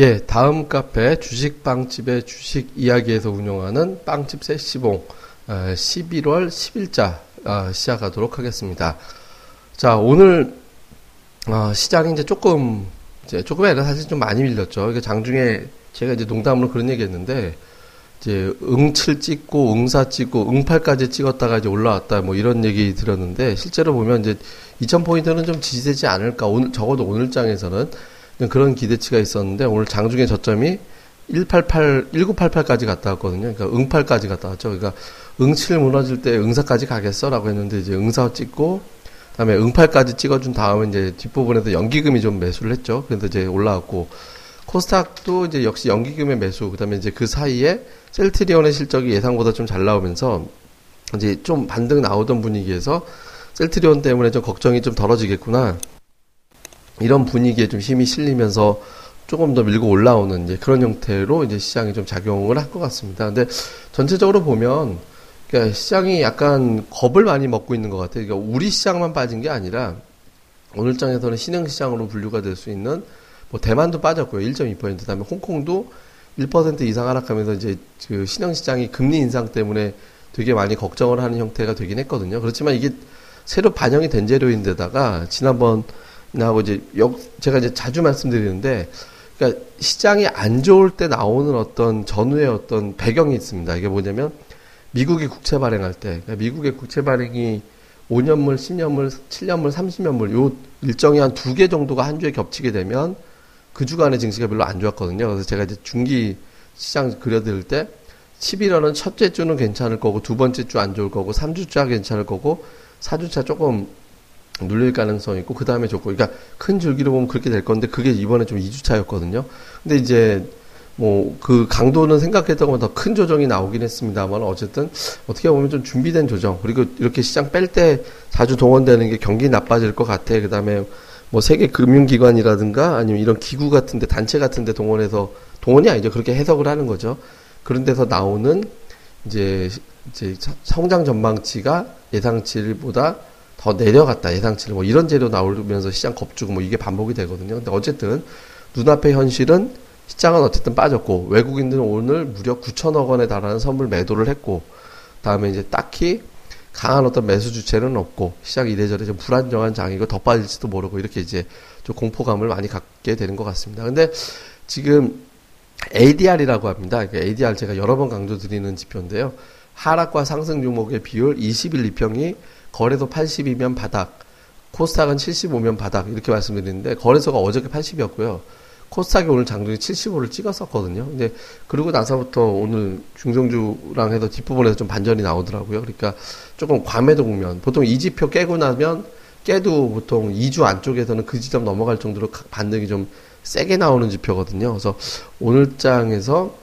예, 다음 카페 주식 빵집의 주식 이야기에서 운영하는 빵집 세시봉 11월 10일자 아, 시작하도록 하겠습니다. 자, 오늘 어, 시장이 이제 조금 이제 조금이 아니라 사실 좀 많이 밀렸죠. 이게 장중에 제가 이제 농담으로 그런 얘기했는데 이제 응칠 찍고 응사 찍고 응팔까지 찍었다가 이제 올라왔다 뭐 이런 얘기 들었는데 실제로 보면 이제 2천 포인트는 좀 지지되지 않을까 오늘 적어도 오늘 장에서는 그런 기대치가 있었는데 오늘 장중에 저점이 188, 1988까지 갔다 왔거든요. 그러니까 응팔까지 갔다 왔죠. 그러니까 응칠 무너질 때 응사까지 가겠어라고 했는데 이제 응사 찍고 그다음에 응팔까지 찍어준 다음에 이제 뒷부분에서 연기금이 좀 매수를 했죠. 그래서 이제 올라왔고 코스닥도 이제 역시 연기금의 매수 그다음에 이제 그 사이에 셀트리온의 실적이 예상보다 좀 잘 나오면서 이제 좀 반등 나오던 분위기에서 셀트리온 때문에 좀 걱정이 좀 덜어지겠구나. 이런 분위기에 좀 힘이 실리면서 조금 더 밀고 올라오는 이제 그런 형태로 이제 시장이 좀 작용을 할 것 같습니다. 근데 전체적으로 보면 그러니까 시장이 약간 겁을 많이 먹고 있는 것 같아요. 그러니까 우리 시장만 빠진 게 아니라 오늘 장에서는 신흥 시장으로 분류가 될 수 있는 뭐 대만도 빠졌고요. 1.2%. 그다음에 홍콩도 1% 이상 하락하면서 이제 그 신흥 시장이 금리 인상 때문에 되게 많이 걱정을 하는 형태가 되긴 했거든요. 그렇지만 이게 새로 반영이 된 재료인데다가 지난번 나하고 이제 역 제가 이제 자주 말씀드리는데 그러니까 시장이 안 좋을 때 나오는 어떤 전후의 어떤 배경이 있습니다. 이게 뭐냐면 미국이 국채 발행할 때 그러니까 미국의 국채 발행이 5년물, 10년물, 7년물, 30년물 요 일정이 한 두 개 정도가 한 주에 겹치게 되면 그 주간의 증시가 별로 안 좋았거든요. 그래서 제가 이제 중기 시장 그려드릴 때 11월은 첫째 주는 괜찮을 거고 두 번째 주 안 좋을 거고 3주차 괜찮을 거고 4주차 조금 눌릴 가능성이 있고 그 다음에 좋고 그러니까 큰 줄기로 보면 그렇게 될 건데 그게 이번에 좀 2주차였거든요. 근데 이제 뭐 그 강도는 생각했던 것보다 더 큰 조정이 나오긴 했습니다만 어쨌든 어떻게 보면 좀 준비된 조정 그리고 이렇게 시장 뺄 때 자주 동원되는 게 경기 나빠질 것 같아. 그 다음에 뭐 세계 금융기관이라든가 아니면 이런 기구 같은데 단체 같은데 동원해서 동원이 아니죠. 그렇게 해석을 하는 거죠. 그런 데서 나오는 이제 이제 성장 전망치가 예상치보다 더 내려갔다 예상치를 뭐 이런 재료 나오면서 시장 겁주고 뭐 이게 반복이 되거든요. 근데 어쨌든 눈앞의 현실은 시장은 어쨌든 빠졌고 외국인들은 오늘 무려 9천억 원에 달하는 선물 매도를 했고 다음에 이제 딱히 강한 어떤 매수 주체는 없고 시장 이래저래 좀 불안정한 장이고 더 빠질지도 모르고 이렇게 이제 좀 공포감을 많이 갖게 되는 것 같습니다. 근데 지금 ADR이라고 합니다. ADR 제가 여러 번 강조드리는 지표인데요. 하락과 상승 종목의 비율 21 2평이 거래소 80이면 바닥, 코스닥은 75면 바닥 이렇게 말씀드리는데 거래소가 어저께 80이었고요. 코스닥이 오늘 장중에 75를 찍었었거든요. 근데 그러고 나서부터 오늘 중성주랑 해서 뒷부분에서 좀 반전이 나오더라고요. 그러니까 조금 과매도 국면. 보통 이 지표 깨고 나면 깨도 보통 2주 안쪽에서는 그 지점 넘어갈 정도로 반등이 좀 세게 나오는 지표거든요. 그래서 오늘 장에서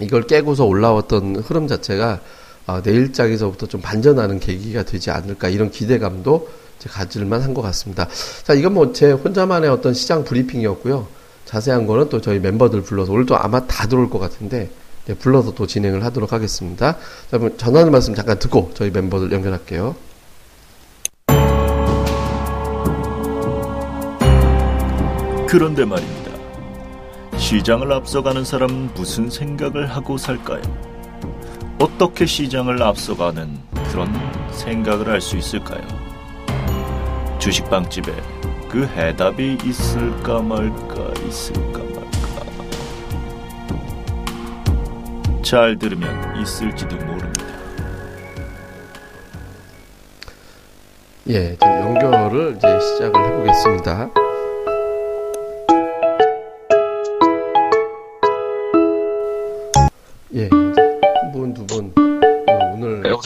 이걸 깨고서 올라왔던 흐름 자체가 어, 내일장에서부터 좀 반전하는 계기가 되지 않을까 이런 기대감도 가질만 한 것 같습니다. 자, 이건 뭐 제 혼자만의 어떤 시장 브리핑이었고요. 자세한 거는 또 저희 멤버들 불러서 오늘 도 아마 다 들어올 것 같은데 네, 불러서 또 진행을 하도록 하겠습니다. 자, 그럼 전하는 말씀 잠깐 듣고 저희 멤버들 연결할게요. 그런데 말입니다. 시장을 앞서가는 사람은 무슨 생각을 하고 살까요? 어떻게 시장을 앞서가는 그런 생각을 할 수 있을까요? 주식빵집에 그 해답이 있을까 말까 있을까 말까 잘 들으면 있을지도 모릅니다. 예, 연결을 이제 시작을 해보겠습니다.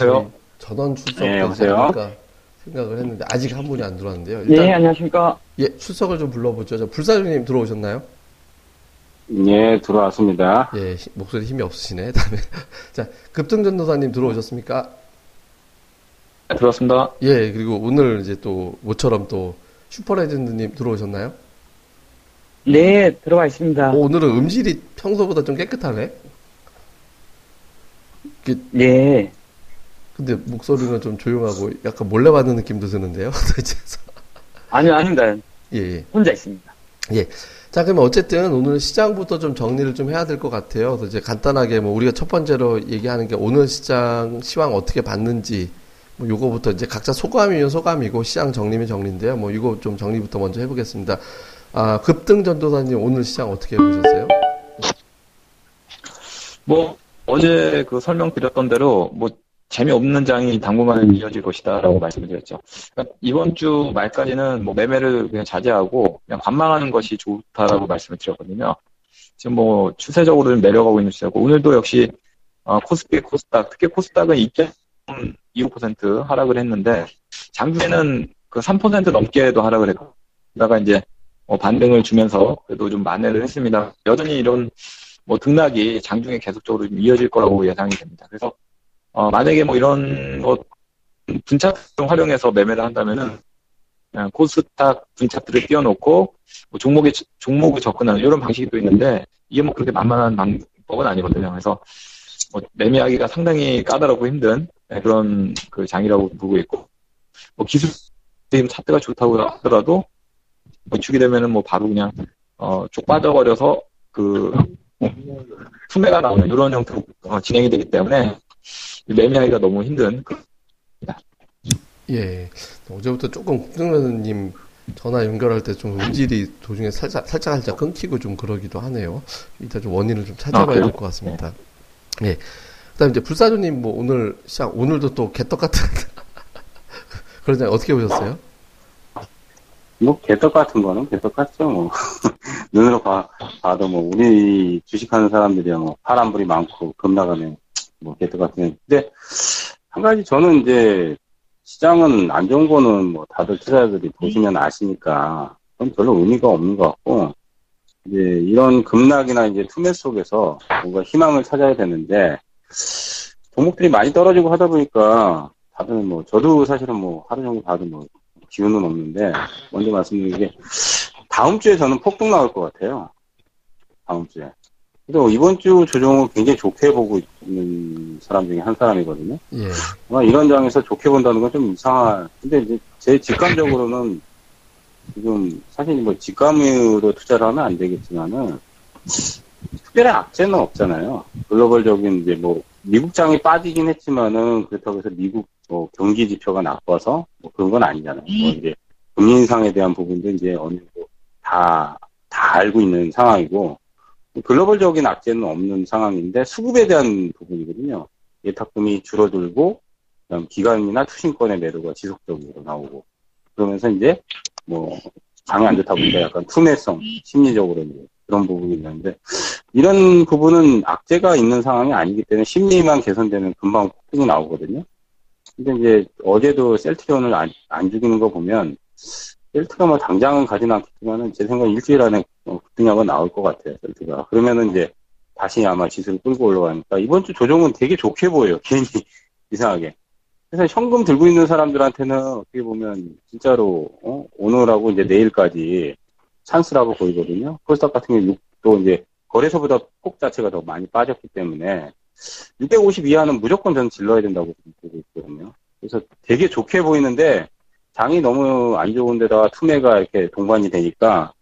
여보세요? 전원 출석 네, 여보세요? 생각을 했는데, 아직 한 분이 안 들어왔는데요. 일단, 예, 안녕하십니까? 예, 출석을 좀 불러보죠. 저 불사조님 들어오셨나요? 예, 들어왔습니다. 예, 목소리 힘이 없으시네. 다음에. 자, 급등전도사님 들어오셨습니까? 네, 들어왔습니다. 예, 그리고 오늘 이제 또, 모처럼 또, 슈퍼레전드님 들어오셨나요? 네, 들어와 있습니다. 오, 오늘은 음질이 평소보다 좀 깨끗하네? 네. 근데 목소리는 좀 조용하고 약간 몰래 받는 느낌도 드는데요. 아니요, 아닙니다. 예, 예. 혼자 있습니다. 자, 그러면 어쨌든 오늘 시장부터 좀 정리를 좀 해야 될 것 같아요. 그래서 이제 간단하게 뭐 우리가 첫 번째로 얘기하는 게 오늘 시장 시황 어떻게 봤는지 뭐 요거부터 이제 각자 소감이면 소감이고 시장 정리면 정리인데요. 뭐 이거 좀 정리부터 먼저 해보겠습니다. 아, 급등 전도사님 오늘 시장 어떻게 보셨어요? 뭐, 어제 그 설명드렸던 대로, 뭐, 재미없는 장이 당분간은 이어질 것이다라고 말씀을 드렸죠. 그러니까 이번 주 말까지는 뭐 매매를 그냥 자제하고 그냥 관망하는 것이 좋다라고 말씀을 드렸거든요. 지금 뭐 추세적으로는 내려가고 있는 추세고 오늘도 역시 어, 코스피, 코스닥, 특히 코스닥은 2.25% 하락을 했는데 장중에는 그 3% 넘게도 하락을 했고 그다가 이제 뭐 반등을 주면서 그래도 좀 만회를 했습니다. 여전히 이런 뭐 등락이 장중에 계속적으로 좀 이어질 거라고 예상이 됩니다. 그래서 어, 만약에 뭐 이런 것 분차트를 활용해서 매매를 한다면은 그냥 코스닥 분차트를 띄워놓고 뭐 종목에 종목을 접근하는 이런 방식이 또 있는데 이게 뭐 그렇게 만만한 방법은 아니거든요. 그래서 뭐 매매하기가 상당히 까다롭고 힘든 네, 그런 그 장이라고 보고 있고 뭐 기술적인 차트가 좋다고 하더라도 뭐 주게 되면은 뭐 바로 그냥 어쭉 빠져버려서 그 투매가 나오는 이런 형태로 어, 진행이 되기 때문에 매매하기가 너무 힘든 그- 예. 어제부터 조금 국정원님 전화 연결할 때 좀 음질이 도중에 살짝, 살짝 살짝 끊기고 좀 그러기도 하네요. 이따 좀 원인을 좀 아, 찾아봐야 그래요? 될것 같습니다. 예. 그 다음 이제 불사조님 뭐 오늘 시장, 오늘도 또 개떡 같은, 그러냐, 어떻게 보셨어요? 뭐 개떡 같은 거는 개떡 같죠 뭐 눈으로 봐, 봐도 뭐 우리 주식하는 사람들이야 뭐 파란불이 많고 급나가네 뭐 개떡 같은 근데 한 가지 저는 이제 시장은 안 좋은 거는 뭐 다들 투자자들이 보시면 아시니까 그건 별로 의미가 없는 것 같고 이제 이런 급락이나 이제 투매 속에서 뭔가 희망을 찾아야 되는데 종목들이 많이 떨어지고 하다 보니까 다들 뭐 저도 사실은 뭐 하루 종일 봐도 뭐 기운은 없는데 먼저 말씀드린 게 다음 주에 저는 폭등 나올 것 같아요. 다음 주에. 그래서 이번 주 조정을 굉장히 좋게 보고 있는 사람 중에 한 사람이거든요. 예. 아마 이런 장에서 좋게 본다는 건 좀 이상한. 근데 이제 제 직감적으로는 지금 사실 뭐 직감으로 투자를 하면 안 되겠지만은 특별히 악재는 없잖아요. 글로벌적인 이제 뭐 미국 장이 빠지긴 했지만은 그렇다고 해서 미국 뭐 경기 지표가 나빠서 뭐 그런 건 아니잖아요. 뭐 이제 금리 인상에 대한 부분도 이제 어느 정도 다, 다 알고 있는 상황이고 글로벌적인 악재는 없는 상황인데 수급에 대한 부분이거든요. 예탁금이 줄어들고 기관이나 투신권의 매도가 지속적으로 나오고 그러면서 이제 뭐 장이 안 좋다 보니까 약간 투매성 심리적으로 이제 그런 부분이 있는데 이런 부분은 악재가 있는 상황이 아니기 때문에 심리만 개선되면 금방 폭등이 나오거든요. 근데 이제 어제도 셀트리온을 안, 안 죽이는 거 보면 셀트가 뭐 당장은 가진 않겠지만은 제 생각에 일주일 안에 어, 급등약은 나올 것 같아요. 셀트가 그러면은 이제 다시 아마 지수를 끌고 올라가니까 이번 주 조정은 되게 좋게 보여요. 괜히 이상하게. 그래서 현금 들고 있는 사람들한테는 어떻게 보면 진짜로 어? 오늘하고 이제 내일까지 찬스라고 보이거든요. 코스닥 같은 경우에도 이제 거래소보다 폭 자체가 더 많이 빠졌기 때문에 650 이하는 무조건 저는 질러야 된다고 보고 있거든요. 그래서 되게 좋게 보이는데 장이 너무 안 좋은 데다가 투매가 이렇게 동반이 되니까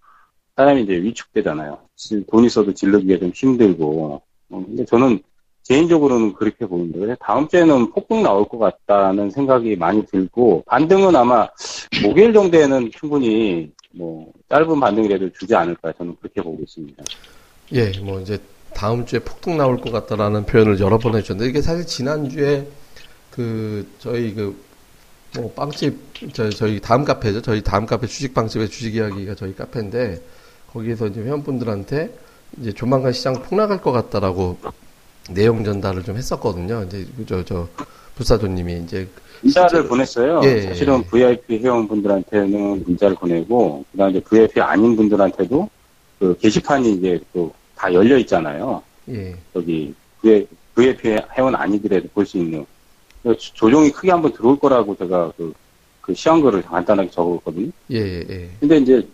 사람이 이제 위축되잖아요. 지- 돈 있어도 질르기가 좀 힘들고. 어, 근데 저는 개인적으로는 그렇게 보는데 다음 주에는 폭풍 나올 것 같다는 생각이 많이 들고 반등은 아마 목요일 정도에는 충분히 뭐 짧은 반등이라도 주지 않을까 저는 그렇게 보고 있습니다. 예, 뭐 이제 다음 주에 폭등 나올 것 같다라는 표현을 여러 번 해주셨는데 이게 사실 지난 주에 그 저희 그 뭐 빵집 저 저희 다음 카페죠. 저희 다음 카페 주식 빵집의 주식 이야기가 저희 카페인데 거기에서 이제 회원분들한테 이제 조만간 시장 폭락할 것 같다라고 내용 전달을 좀 했었거든요. 이제 저저 불사조님이 이제 문자를 보냈어요. 예, 사실은 예. VIP 회원분들한테는 문자를 보내고 그다음에 이제 VIP 아닌 분들한테도 그 게시판이 이제 또 다 열려 있잖아요. 예, 저기 VIP 회원 아니더라도 볼 수 있는 그 조- 조정이 크게 한번 들어올 거라고 제가 그, 그 시황글을 간단하게 적었거든요. 예, 예, 근데 이제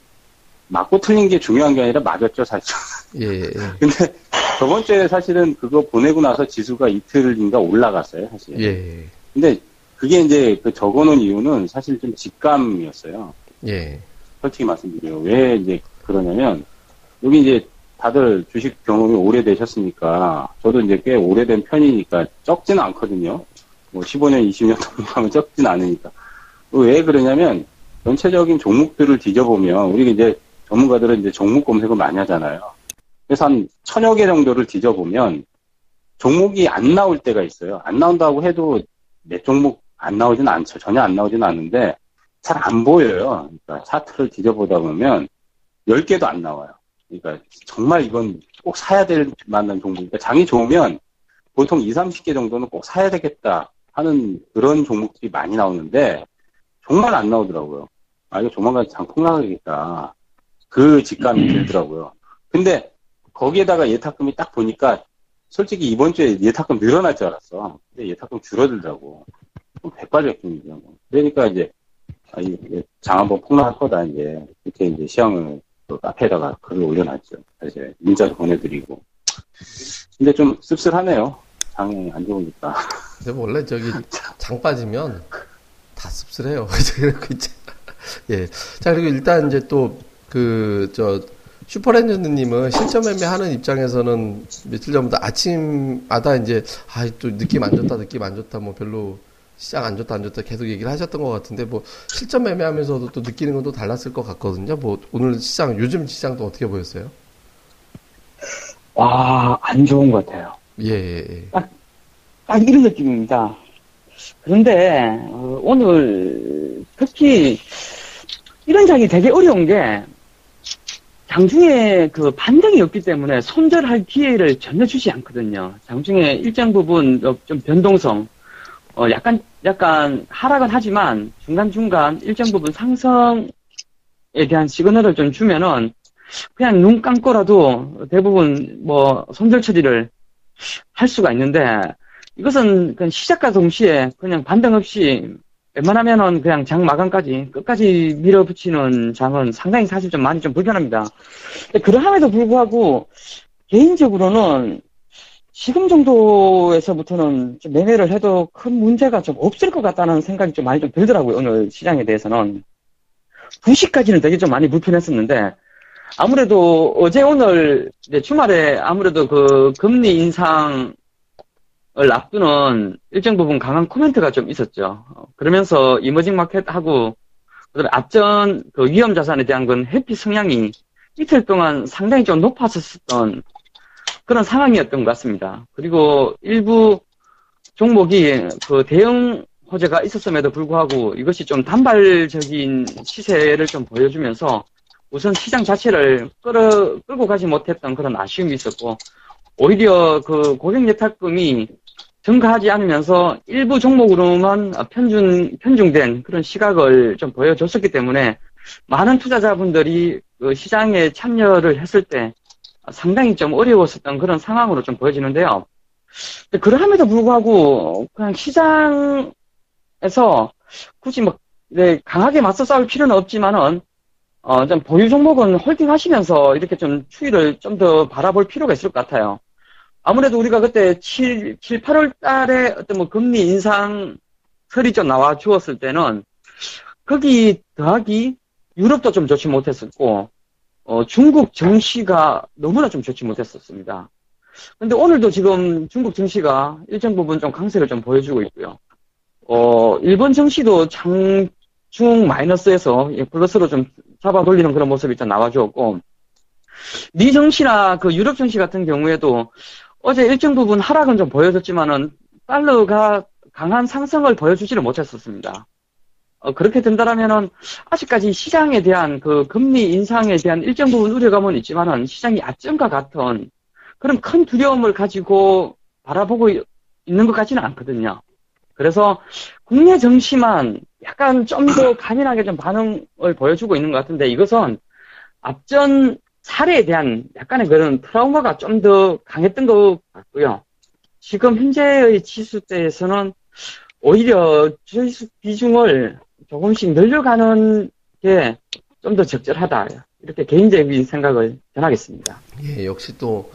맞고 틀린 게 중요한 게 아니라 맞았죠, 사실. 예, 예, 근데 저번 주에 사실은 그거 보내고 나서 지수가 이틀인가 올라갔어요, 사실. 예, 근데 그게 이제 그 적어놓은 이유는 사실 좀 직감이었어요. 예, 솔직히 말씀드려요. 왜 이제 그러냐면 여기 이제 다들 주식 경험이 오래되셨으니까 저도 이제 꽤 오래된 편이니까 적지는 않거든요. 뭐 15년, 20년 동안 하면 적진 않으니까. 왜 그러냐면 전체적인 종목들을 뒤져보면 우리 이제 전문가들은 이제 종목 검색을 많이 하잖아요. 그래서 한 천여 개 정도를 뒤져보면 종목이 안 나올 때가 있어요. 안 나온다고 해도 내 종목 안 나오진 않죠. 전혀 안 나오진 않는데 잘 안 보여요. 그러니까 차트를 뒤져보다 보면 10개도 안 나와요. 그러니까 정말 이건 꼭 사야 될 만한 종목이니까 장이 좋으면 보통 2, 30개 정도는 꼭 사야 되겠다 하는 그런 종목들이 많이 나오는데 정말 안 나오더라고요. 아, 이거 조만간 장 폭락하겠다. 그 직감이 들더라고요. 근데 거기에다가 예탁금이 딱 보니까 솔직히 이번 주에 예탁금 늘어날 줄 알았어. 근데 예탁금 줄어들더라고. 백발백중이죠. 그러니까 이제 아, 장 한번 폭락할 거다 이제 이렇게 이제 시황을 또 카페에다가 글을 올려놨죠. 이제 문자도 보내드리고. 근데 좀 씁쓸하네요. 장이 안 좋으니까. 근데 뭐 원래 저기 장 빠지면 다 씁쓸해요. 예. 자, 그리고 일단 이제 또 그, 저, 슈퍼렌저님은 실전 매매하는 입장에서는 며칠 전부터 아침마다 이제, 아, 또 느낌 안 좋다, 느낌 안 좋다, 뭐 별로 시장 안 좋다, 안 좋다 계속 얘기를 하셨던 것 같은데, 뭐 실전 매매하면서도 또 느끼는 건 또 달랐을 것 같거든요. 뭐 오늘 시장, 요즘 시장도 어떻게 보였어요? 와, 안 좋은 것 같아요. 예, 예, 예. 딱, 딱 이런 느낌입니다. 그런데, 어, 오늘, 특히, 이런 장이 되게 어려운 게, 장중에 그 반등이 없기 때문에 손절할 기회를 전혀 주지 않거든요. 장중에 일정 부분 좀 변동성, 어, 약간, 약간 하락은 하지만 중간중간 일정 부분 상승에 대한 시그널을 좀 주면은 그냥 눈 감고라도 대부분 뭐 손절 처리를 할 수가 있는데 이것은 시작과 동시에 그냥 반등 없이 웬만하면은 그냥 장 마감까지 끝까지 밀어붙이는 장은 상당히 사실 좀 많이 좀 불편합니다. 그러함에도 불구하고 개인적으로는 지금 정도에서부터는 좀 매매를 해도 큰 문제가 좀 없을 것 같다는 생각이 좀 많이 좀 들더라고요. 오늘 시장에 대해서는. 2시까지는 되게 좀 많이 불편했었는데 아무래도 어제 오늘 주말에 아무래도 그 금리 인상을 앞두는 일정 부분 강한 코멘트가 좀 있었죠. 그러면서 이머징 마켓하고 그다음에 앞전 그 위험 자산에 대한 건 회피 성향이 이틀 동안 상당히 좀 높았었던 그런 상황이었던 것 같습니다. 그리고 일부 종목이 그 대형 호재가 있었음에도 불구하고 이것이 좀 단발적인 시세를 좀 보여주면서 우선 시장 자체를 끌어, 끌고 가지 못했던 그런 아쉬움이 있었고, 오히려 그 고객 예탁금이 증가하지 않으면서 일부 종목으로만 편중, 편중된 그런 시각을 좀 보여줬었기 때문에 많은 투자자분들이 그 시장에 참여를 했을 때 상당히 좀 어려웠었던 그런 상황으로 좀 보여지는데요. 그럼에도 불구하고 그냥 시장에서 굳이 뭐 네, 강하게 맞서 싸울 필요는 없지만은 어, 좀 보유 종목은 홀딩 하시면서 이렇게 좀 추이를 좀 더 바라볼 필요가 있을 것 같아요. 아무래도 우리가 그때 7, 7 8월 달에 어떤 뭐 금리 인상 설이 좀 나와 주었을 때는 거기 더하기 유럽도 좀 좋지 못했었고, 어, 중국 증시가 너무나 좀 좋지 못했었습니다. 근데 오늘도 지금 중국 증시가 일정 부분 좀 강세를 좀 보여주고 있고요. 어, 일본 증시도 장중 마이너스에서 플러스로 좀 잡아 돌리는 그런 모습이 좀 나와 주었고, 미 증시나 그 유럽 증시 같은 경우에도 어제 일정 부분 하락은 좀 보여줬지만은 달러가 강한 상승을 보여주지를 못했었습니다. 어, 그렇게 된다라면은 아직까지 시장에 대한 그 금리 인상에 대한 일정 부분 우려감은 있지만은 시장이 아점과 같은 그런 큰 두려움을 가지고 바라보고 있는 것 같지는 않거든요. 그래서 국내 증시만 약간 좀더 가민하게 좀 반응을 보여주고 있는 것 같은데 이것은 앞전 사례에 대한 약간의 그런 트라우마가 좀 더 강했던 것 같고요. 지금 현재의 지수대에서는 오히려 지수 비중을 조금씩 늘려가는 게 좀 더 적절하다. 이렇게 개인적인 생각을 전하겠습니다. 예, 역시 또,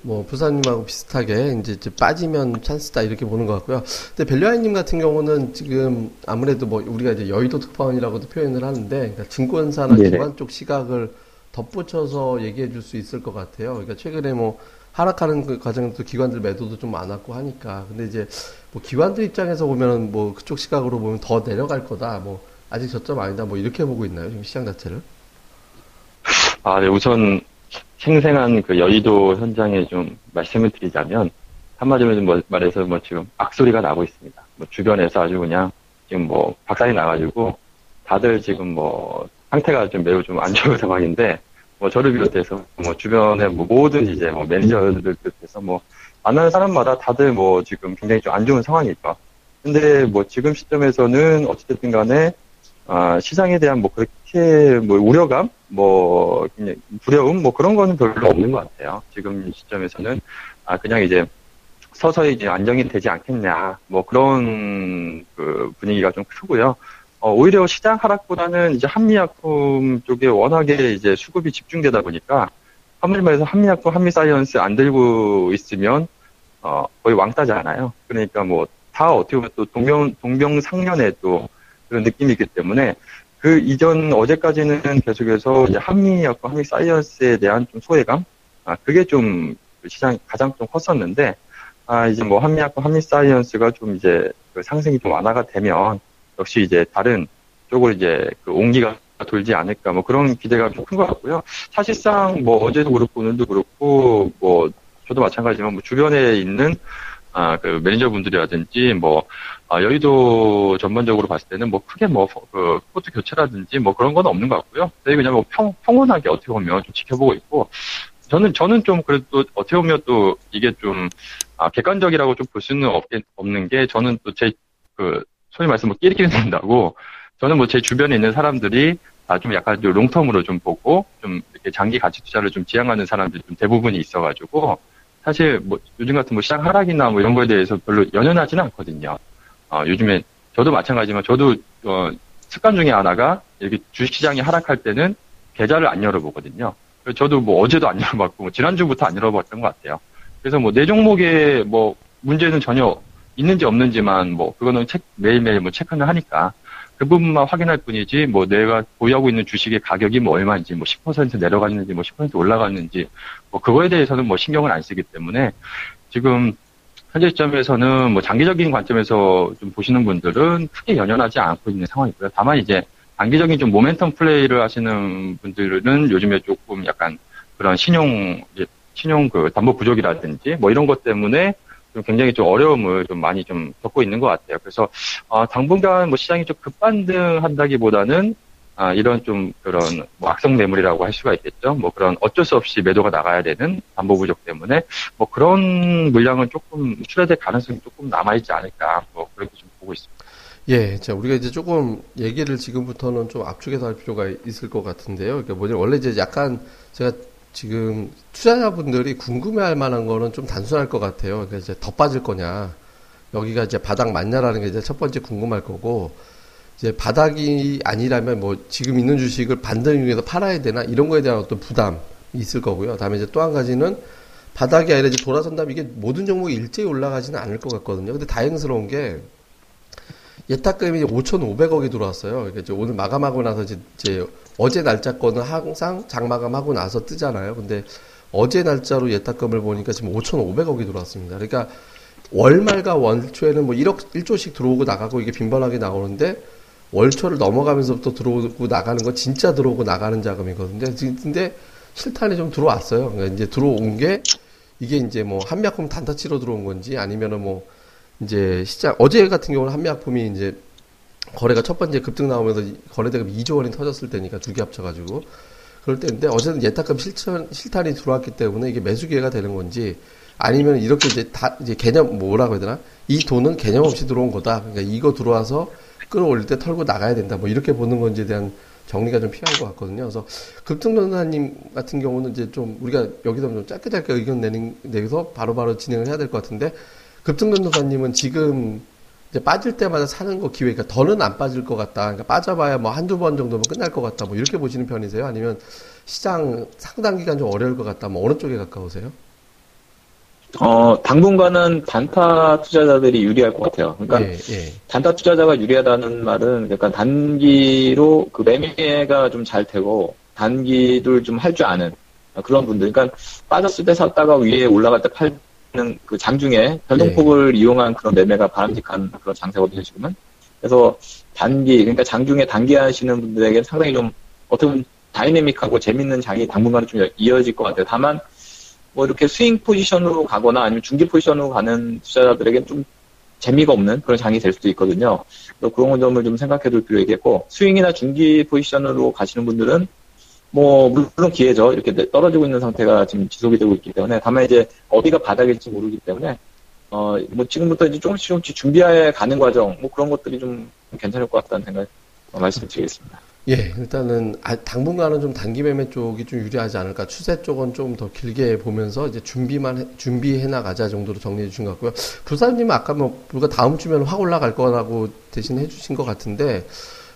뭐, 부사님하고 비슷하게, 이제, 이제 빠지면 찬스다, 이렇게 보는 것 같고요. 근데 벨류아이님 같은 경우는 지금, 아무래도 뭐, 우리가 이제 여의도 특파원이라고도 표현을 하는데, 그러니까 증권사나 네네. 기관 쪽 시각을 덧붙여서 얘기해 줄 수 있을 것 같아요. 그러니까 최근에 뭐 하락하는 그 과정에서 기관들 매도도 좀 많았고 하니까. 근데 이제 뭐 기관들 입장에서 보면은 뭐 그쪽 시각으로 보면 더 내려갈 거다. 뭐 아직 저점 아니다. 뭐 이렇게 보고 있나요? 지금 시장 자체를? 아, 네, 우선 생생한 그 여의도 현장에 좀 말씀을 드리자면 한마디로 좀 뭐- 말해서 뭐 지금 악소리가 나고 있습니다. 뭐 주변에서 아주 그냥 지금 뭐 박살이 나가지고 다들 지금 뭐 상태가 좀 매우 좀 안 좋은 상황인데 뭐 저를 비롯해서 뭐 주변에 뭐 모든 이제 뭐 매니저들 비롯해서 뭐 만나는 사람마다 다들 뭐 지금 굉장히 좀 안 좋은 상황이죠. 근데 뭐 지금 시점에서는 어찌됐든 간에 아, 시장에 대한 뭐 그렇게 뭐 우려감, 뭐 두려움, 뭐 그런 거는 별로 없는 것 같아요. 지금 시점에서는 아 그냥 이제 서서히 이제 안정이 되지 않겠냐, 뭐 그런 그 분위기가 좀 크고요. 어, 오히려 시장 하락보다는 이제 한미약품 쪽에 워낙에 이제 수급이 집중되다 보니까 말해서 한미약품, 한미사이언스 안 들고 있으면 어, 거의 왕따잖아요. 그러니까 뭐 다 어떻게 보면 또 동명 동병상련의 또 그런 느낌이 있기 때문에 그 이전 어제까지는 계속해서 이제 한미약품, 한미사이언스에 대한 좀 소외감, 아 그게 좀 시장이 가장 좀 컸었는데 아 이제 뭐 한미약품, 한미사이언스가 좀 이제 그 상승이 좀 완화가 되면 역시 이제 다른 쪽으로 이제 그 온기가 돌지 않을까 뭐 그런 기대가 좀 큰 것 같고요. 사실상 뭐 어제도 그렇고 오늘도 그렇고 뭐 저도 마찬가지지만 뭐 주변에 있는 아 그 매니저분들이라든지 뭐 아, 여의도 전반적으로 봤을 때는 뭐 크게 뭐그 코트 교체라든지 뭐 그런 건 없는 것 같고요. 저희 그냥 뭐 평, 평온하게 어떻게 보면 좀 지켜보고 있고 저는 저는 좀 그래도 어떻게 보면 또 이게 좀 아, 객관적이라고 좀 볼 수는 없겠 없는 게 저는 또 제 그 소위 말해서 뭐 끼리끼리 된다고 저는 뭐 제 주변에 있는 사람들이 아, 좀 약간 좀 롱텀으로 좀 보고 좀 이렇게 장기 가치 투자를 좀 지향하는 사람들이 좀 대부분이 있어가지고 사실 뭐 요즘 같은 뭐 시장 하락이나 뭐 이런 거에 대해서 별로 연연하지는 않거든요. 어, 요즘에 저도 마찬가지지만 저도 어, 습관 중에 하나가 이렇게 주식시장이 하락할 때는 계좌를 안 열어보거든요. 그래서 저도 뭐 어제도 안 열어봤고 뭐 지난주부터 안 열어봤던 것 같아요. 그래서 뭐 내 종목에 뭐 문제는 전혀 있는지 없는지만 뭐 그거는 책 매일매일 뭐 체크는 하니까 그 부분만 확인할 뿐이지 뭐 내가 보유하고 있는 주식의 가격이 뭐 얼마인지 뭐 10% 내려갔는지 뭐 10% 올라갔는지 뭐 그거에 대해서는 뭐 신경을 안 쓰기 때문에 지금 현재 시점에서는 뭐 장기적인 관점에서 좀 보시는 분들은 크게 연연하지 않고 있는 상황이고요. 다만 이제 단기적인 좀 모멘텀 플레이를 하시는 분들은 요즘에 조금 약간 그런 신용 신용 그 담보 부족이라든지 뭐 이런 것 때문에 좀 굉장히 좀 어려움을 좀 많이 좀 겪고 있는 것 같아요. 그래서 아, 당분간 뭐 시장이 좀 급반등한다기보다는 아, 이런 좀 그런 뭐 악성 매물이라고 할 수가 있겠죠. 뭐 그런 어쩔 수 없이 매도가 나가야 되는 담보 부족 때문에 뭐 그런 물량은 조금 출해될 가능성이 조금 남아 있지 않을까 뭐 그렇게 좀 보고 있습니다. 예, 자, 우리가 이제 조금 얘기를 지금부터는 좀 압축해서 할 필요가 있을 것 같은데요. 그러니까 뭐냐, 원래 이제 약간 제가 지금 투자자분들이 궁금해할 만한 거는 좀 단순할 것 같아요. 그러니까 이제 더 빠질 거냐, 여기가 이제 바닥 맞냐라는 게 이제 첫 번째 궁금할 거고, 이제 바닥이 아니라면 뭐 지금 있는 주식을 반등 중에서 팔아야 되나 이런 거에 대한 어떤 부담이 있을 거고요. 다음에 이제 또 한 가지는 바닥이 아니라 이제 돌아선다면 이게 모든 종목이 일제히 올라가지는 않을 것 같거든요. 근데 다행스러운 게 예탁금이 5,500억이 들어왔어요. 그러니까 이제 오늘 마감하고 나서 이제, 어제 날짜 거는 항상 장마감하고 나서 뜨잖아요. 근데 어제 날짜로 예탁금을 보니까 지금 5,500억이 들어왔습니다. 그러니까 월말과 월초에는 뭐 1억 1조씩 들어오고 나가고 이게 빈번하게 나오는데 월초를 넘어가면서부터 들어오고 나가는 거 진짜 들어오고 나가는 자금이거든요. 근데 실탄이 좀 들어왔어요. 그러니까 이제 들어온 게 이게 이제 뭐 한미약품 단타치로 들어온 건지 아니면은 뭐 이제 시장 어제 같은 경우는 한미약품이 이제 거래가 첫 번째 급등 나오면서 거래대금 2조 원이 터졌을 때니까 두 개 합쳐가지고 그럴 때인데 어제는 예탁금 실천, 실탄이 들어왔기 때문에 이게 매수 기회가 되는 건지 아니면 이렇게 이제 다 이제 개념 뭐라고 해야 되나? 이 돈은 개념 없이 들어온 거다. 그러니까 이거 들어와서 끌어올릴 때 털고 나가야 된다. 뭐 이렇게 보는 건지에 대한 정리가 좀 필요한 것 같거든요. 그래서 급등변호사님 같은 경우는 이제 좀 우리가 여기서 좀 짧게 짧게 의견 내는 내서 바로바로 진행을 해야 될 것 같은데 급등변호사님은 지금 이제 빠질 때마다 사는 거 기회가 그러니까 더는 안 빠질 것 같다. 그러니까 빠져봐야 뭐 한두 번 정도면 끝날 것 같다. 뭐 이렇게 보시는 편이세요? 아니면 시장 상당 기간 좀 어려울 것 같다. 뭐 어느 쪽에 가까우세요? 어, 당분간은 단타 투자자들이 유리할 것 같아요. 그러니까 예, 예. 단타 투자자가 유리하다는 말은 약간 단기로 그 매매가 좀 잘 되고 단기를 좀 할 줄 아는 그런 분들. 그러니까 빠졌을 때 샀다가 위에 올라갈 때 팔 는 그 장중에 변동폭을 이용한 그런 매매가 바람직한 그런 장세거든요, 지금은. 그래서 단기, 그러니까 장중에 단기 하시는 분들에게 상당히 좀 어떻게 보면 다이내믹하고 재밌는 장이 당분간은 좀 이어질 것 같아요. 다만 뭐 이렇게 스윙 포지션으로 가거나 아니면 중기 포지션으로 가는 투자자들에게 좀 재미가 없는 그런 장이 될 수도 있거든요. 그래서 그런 점을 좀 생각해 둘 필요 있겠고 스윙이나 중기 포지션으로 가시는 분들은 뭐 물론 기회죠. 이렇게 떨어지고 있는 상태가 지금 지속이 되고 있기 때문에 다만 이제 어디가 바닥일지 모르기 때문에 어 뭐 지금부터 이제 조금씩 조금씩 준비해 가는 과정 뭐 그런 것들이 좀 괜찮을 것 같다는 생각 말씀드리겠습니다. 예, 일단은 아, 당분간은 좀 단기 매매 쪽이 좀 유리하지 않을까. 추세 쪽은 좀 더 길게 보면서 이제 준비만 해, 준비해 나가자 정도로 정리해 주신 것 같고요. 부사님 아까 뭐 불과 다음 주면 확 올라갈 거라고 대신 해주신 것 같은데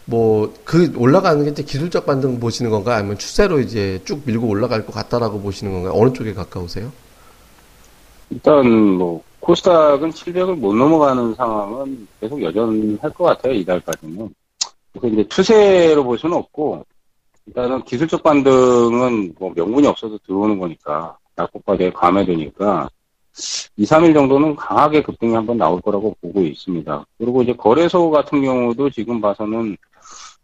뭐 그 올라가는 게 이제 기술적 반등 보시는 건가 아니면 추세로 이제 쭉 밀고 올라갈 것 같다라고 보시는 건가요? 어느 쪽에 가까우세요? 일단 뭐 코스닥은 700을 못 넘어가는 상황은 계속 여전할 것 같아요 이달까지는. 그래서 이제 추세로 볼 수는 없고 일단은 기술적 반등은 뭐 명분이 없어서 들어오는 거니까 낙폭과대에 감해되니까 2, 3일 정도는 강하게 급등이 한번 나올 거라고 보고 있습니다. 그리고 이제 거래소 같은 경우도 지금 봐서는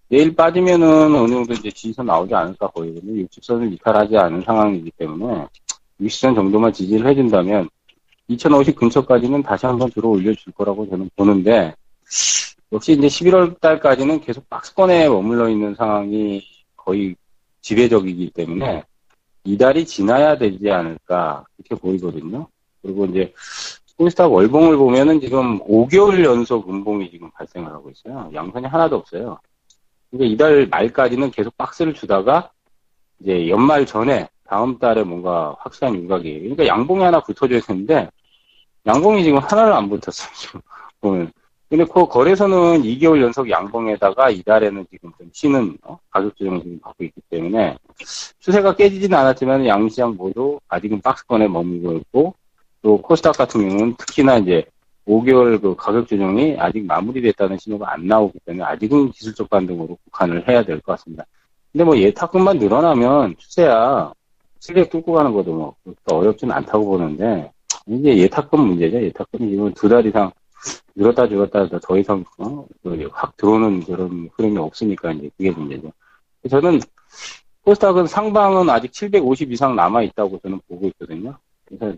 내일 빠지면은 어느 정도 이제 지지선 나오지 않을까 보이거든요. 60선을 이탈하지 않은 상황이기 때문에 60선 정도만 지지를 해준다면 2050 근처까지는 다시 한번 들어 올려줄 거라고 저는 보는데 역시 이제 11월 달까지는 계속 박스권에 머물러 있는 상황이 거의 지배적이기 때문에 이달이 지나야 되지 않을까 이렇게 보이거든요. 그리고 이제 코스닥 월봉을 보면은 지금 5개월 연속 음봉이 지금 발생을 하고 있어요. 양선이 하나도 없어요. 그러니까 이달 말까지는 계속 박스를 주다가 이제 연말 전에 다음 달에 뭔가 확실한 윤곽이 그러니까 양봉이 하나 붙어줘야 되는데 양봉이 지금 하나를 안 붙었어요. 지금 보면 근데 그 거래소는 2개월 연속 양봉에다가 이달에는 지금 좀 쉬는 어? 가격 조정을 지금 받고 있기 때문에 추세가 깨지지는 않았지만 양시장 모두 아직은 박스권에 머물고 있고 또 코스닥 같은 경우는 특히나 이제 5개월 그 가격 조정이 아직 마무리됐다는 신호가 안 나오기 때문에 아직은 기술적 반등으로 국한을 해야 될 것 같습니다. 근데 뭐 예탁금만 늘어나면 추세야 실력 뚫고 가는 것도 뭐 어렵지는 않다고 보는데 이게 예탁금 문제죠. 예탁금이 지금 두 달 이상 늘었다 줄었다 더 이상 어? 그확 들어오는 그런 흐름이 없으니까 이제 그게 문제죠. 저는 코스닥은 상방은 아직 750 이상 남아 있다고 저는 보고 있거든요. 그래서